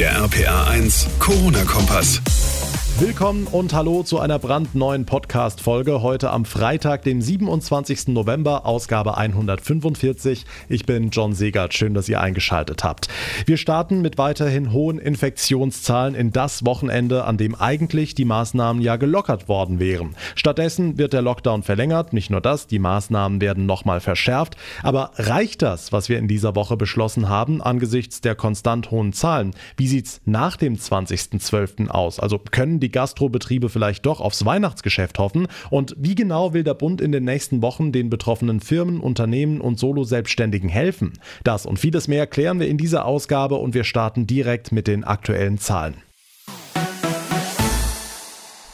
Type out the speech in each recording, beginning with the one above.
Der RPA 1 Corona-Kompass. Willkommen und hallo zu einer brandneuen Podcast-Folge. Heute am Freitag, dem 27. November, Ausgabe 145. Ich bin John Segert. Schön, dass ihr eingeschaltet habt. Wir starten mit weiterhin hohen Infektionszahlen in das Wochenende, an dem eigentlich die Maßnahmen ja gelockert worden wären. Stattdessen wird der Lockdown verlängert. Nicht nur das, die Maßnahmen werden nochmal verschärft. Aber reicht das, was wir in dieser Woche beschlossen haben, angesichts der konstant hohen Zahlen? Wie sieht's nach dem 20.12. aus? Also können die Gastrobetriebe vielleicht doch aufs Weihnachtsgeschäft hoffen? Und wie genau will der Bund in den nächsten Wochen den betroffenen Firmen, Unternehmen und Solo-Selbstständigen helfen? Das und vieles mehr klären wir in dieser Ausgabe und wir starten direkt mit den aktuellen Zahlen.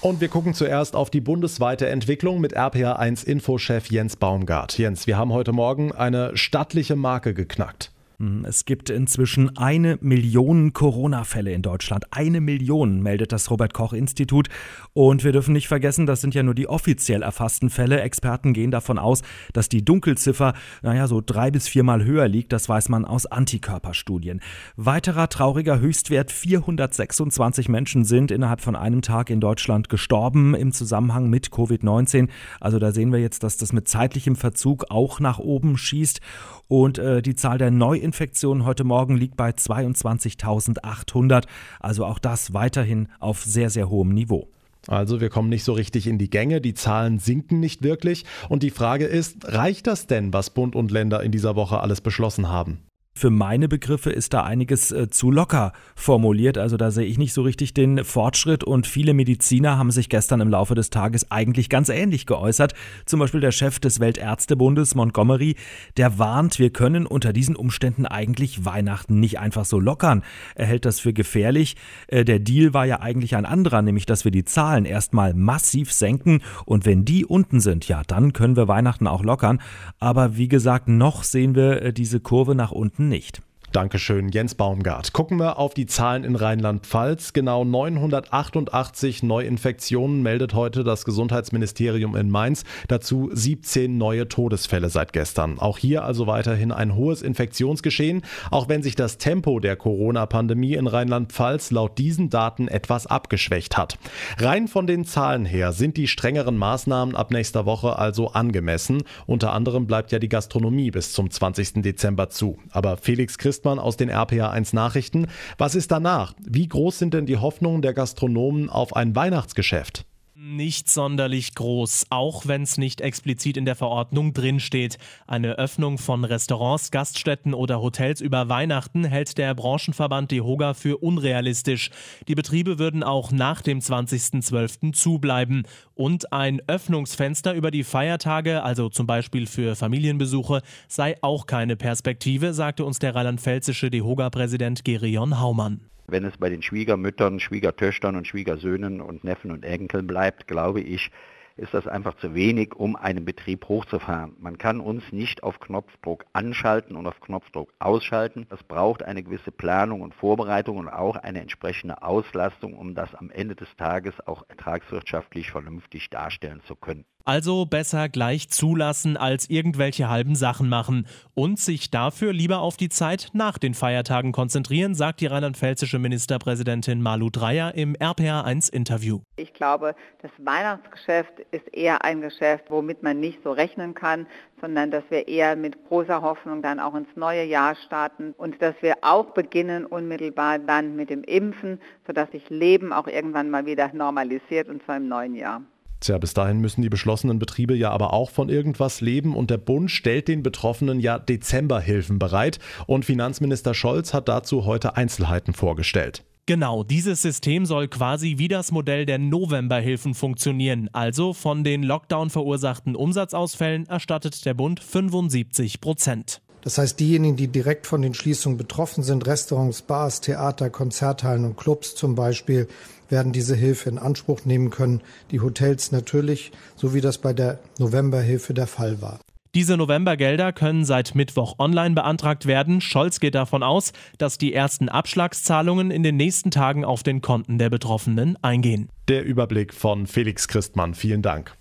Und wir gucken zuerst auf die bundesweite Entwicklung mit RPA1 Infochef Jens Baumgart. Jens, wir haben heute Morgen eine stattliche Marke geknackt. Hm, es gibt inzwischen eine Million Corona-Fälle in Deutschland. Eine Million, meldet das Robert-Koch-Institut. Und wir dürfen nicht vergessen, das sind ja nur die offiziell erfassten Fälle. Experten gehen davon aus, dass die Dunkelziffer, naja, so drei bis viermal höher liegt. Das weiß man aus Antikörperstudien. Weiterer trauriger Höchstwert: 426 Menschen sind innerhalb von einem Tag in Deutschland gestorben im Zusammenhang mit Covid-19. Also da sehen wir jetzt, dass das mit zeitlichem Verzug auch nach oben schießt. Und äh, die Zahl der Neuinfektionen heute Morgen liegt bei 22.800. Also auch das weiterhin auf sehr, sehr hohem Niveau. Also wir kommen nicht so richtig in die Gänge, die Zahlen sinken nicht wirklich. Und die Frage ist, reicht das denn, was Bund und Länder in dieser Woche alles beschlossen haben? Für meine Begriffe ist da einiges äh, zu locker formuliert. Also da sehe ich nicht so richtig den Fortschritt und viele Mediziner haben sich gestern im Laufe des Tages eigentlich ganz ähnlich geäußert. Zum Beispiel der Chef des Weltärztebundes Montgomery, der warnt, wir können unter diesen Umständen eigentlich Weihnachten nicht einfach so lockern. Er hält das für gefährlich. Äh, der Deal war ja eigentlich ein anderer, nämlich dass wir die Zahlen erstmal massiv senken und wenn die unten sind, ja, dann können wir Weihnachten auch lockern. Aber wie gesagt, noch sehen wir äh, diese Kurve nach unten nicht. Dankeschön, Jens Baumgart. Gucken wir auf die Zahlen in Rheinland-Pfalz. Genau 988 Neuinfektionen meldet heute das Gesundheitsministerium in Mainz. Dazu 17 neue Todesfälle seit gestern. Auch hier also weiterhin ein hohes Infektionsgeschehen, auch wenn sich das Tempo der Corona-Pandemie in Rheinland-Pfalz laut diesen Daten etwas abgeschwächt hat. Rein von den Zahlen her sind die strengeren Maßnahmen ab nächster Woche also angemessen. Unter anderem bleibt ja die Gastronomie bis zum 20. Dezember zu. Aber Felix Christ man aus den RPA1 Nachrichten. Was ist danach? Wie groß sind denn die Hoffnungen der Gastronomen auf ein Weihnachtsgeschäft? Nicht sonderlich groß, auch wenn es nicht explizit in der Verordnung drinsteht. Eine Öffnung von Restaurants, Gaststätten oder Hotels über Weihnachten hält der Branchenverband DEHOGA für unrealistisch. Die Betriebe würden auch nach dem 20.12. zubleiben. Und ein Öffnungsfenster über die Feiertage, also zum Beispiel für Familienbesuche, sei auch keine Perspektive, sagte uns der rheinland-pfälzische DEHOGA-Präsident Gerion Haumann. Wenn es bei den Schwiegermüttern, Schwiegertöchtern und Schwiegersöhnen und Neffen und Enkeln bleibt, glaube ich, ist das einfach zu wenig, um einen Betrieb hochzufahren. Man kann uns nicht auf Knopfdruck anschalten und auf Knopfdruck ausschalten. Das braucht eine gewisse Planung und Vorbereitung und auch eine entsprechende Auslastung, um das am Ende des Tages auch ertragswirtschaftlich vernünftig darstellen zu können. Also besser gleich zulassen, als irgendwelche halben Sachen machen und sich dafür lieber auf die Zeit nach den Feiertagen konzentrieren, sagt die rheinland-pfälzische Ministerpräsidentin Malu Dreyer im RPA1-Interview. Ich glaube, das Weihnachtsgeschäft ist eher ein Geschäft, womit man nicht so rechnen kann, sondern dass wir eher mit großer Hoffnung dann auch ins neue Jahr starten und dass wir auch beginnen unmittelbar dann mit dem Impfen, sodass sich Leben auch irgendwann mal wieder normalisiert und zwar im neuen Jahr. Tja, bis dahin müssen die beschlossenen Betriebe ja aber auch von irgendwas leben und der Bund stellt den Betroffenen ja Dezemberhilfen bereit und Finanzminister Scholz hat dazu heute Einzelheiten vorgestellt. Genau, dieses System soll quasi wie das Modell der Novemberhilfen funktionieren. Also von den Lockdown verursachten Umsatzausfällen erstattet der Bund 75 Prozent. Das heißt, diejenigen, die direkt von den Schließungen betroffen sind, Restaurants, Bars, Theater, Konzerthallen und Clubs zum Beispiel, werden diese Hilfe in Anspruch nehmen können. Die Hotels natürlich, so wie das bei der Novemberhilfe der Fall war. Diese Novembergelder können seit Mittwoch online beantragt werden. Scholz geht davon aus, dass die ersten Abschlagszahlungen in den nächsten Tagen auf den Konten der Betroffenen eingehen. Der Überblick von Felix Christmann. Vielen Dank.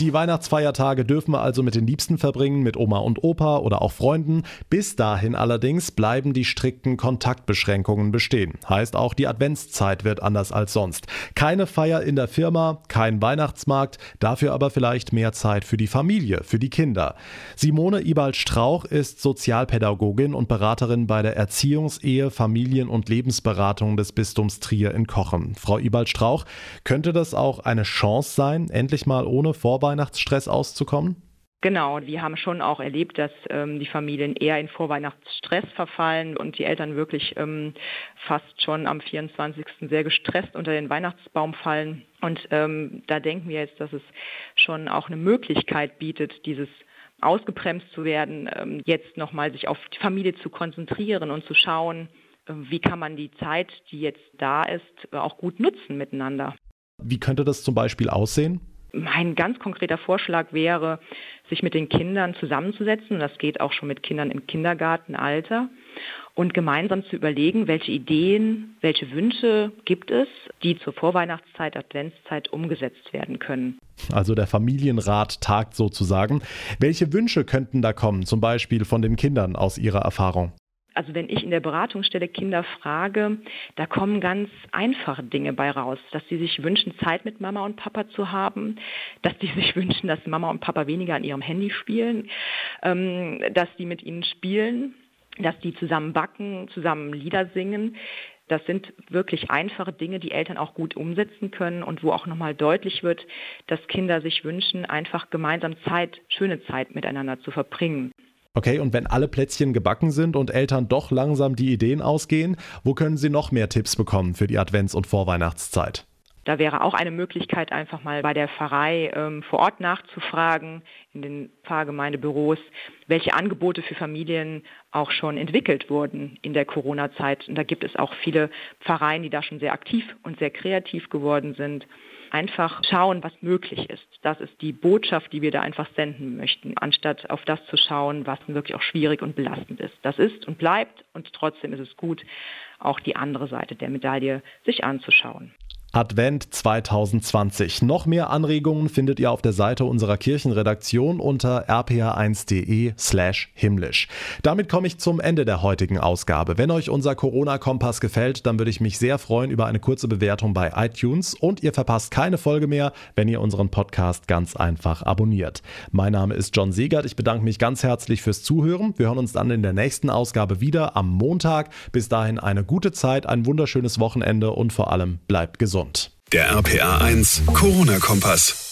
Die Weihnachtsfeiertage dürfen wir also mit den Liebsten verbringen, mit Oma und Opa oder auch Freunden. Bis dahin allerdings bleiben die strikten Kontaktbeschränkungen bestehen. Heißt auch, die Adventszeit wird anders als sonst. Keine Feier in der Firma, kein Weihnachtsmarkt, dafür aber vielleicht mehr Zeit für die Familie, für die Kinder. Simone Ibald-Strauch ist Sozialpädagogin und Beraterin bei der Erziehungs-, Ehe-, Familien- und Lebensberatung des Bistums Trier in Kochen. Frau Ibald-Strauch, könnte das auch eine Chance sein, endlich mal ohne Vorbereitung Vorweihnachtsstress auszukommen? Genau, wir haben schon auch erlebt, dass ähm, die Familien eher in Vorweihnachtsstress verfallen und die Eltern wirklich ähm, fast schon am 24. sehr gestresst unter den Weihnachtsbaum fallen. Und ähm, da denken wir jetzt, dass es schon auch eine Möglichkeit bietet, dieses ausgebremst zu werden, ähm, jetzt nochmal sich auf die Familie zu konzentrieren und zu schauen, äh, wie kann man die Zeit, die jetzt da ist, auch gut nutzen miteinander. Wie könnte das zum Beispiel aussehen? Mein ganz konkreter Vorschlag wäre, sich mit den Kindern zusammenzusetzen, das geht auch schon mit Kindern im Kindergartenalter, und gemeinsam zu überlegen, welche Ideen, welche Wünsche gibt es, die zur Vorweihnachtszeit, Adventszeit umgesetzt werden können. Also der Familienrat tagt sozusagen. Welche Wünsche könnten da kommen, zum Beispiel von den Kindern aus Ihrer Erfahrung? Also wenn ich in der Beratungsstelle Kinder frage, da kommen ganz einfache Dinge bei raus, dass sie sich wünschen, Zeit mit Mama und Papa zu haben, dass sie sich wünschen, dass Mama und Papa weniger an ihrem Handy spielen, ähm, dass die mit ihnen spielen, dass die zusammen backen, zusammen Lieder singen. Das sind wirklich einfache Dinge, die Eltern auch gut umsetzen können und wo auch nochmal deutlich wird, dass Kinder sich wünschen, einfach gemeinsam Zeit, schöne Zeit miteinander zu verbringen. Okay, und wenn alle Plätzchen gebacken sind und Eltern doch langsam die Ideen ausgehen, wo können sie noch mehr Tipps bekommen für die Advents- und Vorweihnachtszeit? Da wäre auch eine Möglichkeit, einfach mal bei der Pfarrei ähm, vor Ort nachzufragen, in den Pfarrgemeindebüros, welche Angebote für Familien auch schon entwickelt wurden in der Corona-Zeit. Und da gibt es auch viele Pfarreien, die da schon sehr aktiv und sehr kreativ geworden sind einfach schauen, was möglich ist. Das ist die Botschaft, die wir da einfach senden möchten, anstatt auf das zu schauen, was wirklich auch schwierig und belastend ist. Das ist und bleibt und trotzdem ist es gut, auch die andere Seite der Medaille sich anzuschauen. Advent 2020. Noch mehr Anregungen findet ihr auf der Seite unserer Kirchenredaktion unter rpa1.de slash himmlisch. Damit komme ich zum Ende der heutigen Ausgabe. Wenn euch unser Corona-Kompass gefällt, dann würde ich mich sehr freuen über eine kurze Bewertung bei iTunes und ihr verpasst keine Folge mehr, wenn ihr unseren Podcast ganz einfach abonniert. Mein Name ist John Segert. Ich bedanke mich ganz herzlich fürs Zuhören. Wir hören uns dann in der nächsten Ausgabe wieder am Montag. Bis dahin eine gute Zeit, ein wunderschönes Wochenende und vor allem bleibt gesund gesund. Der RPA 1 Corona-Kompass.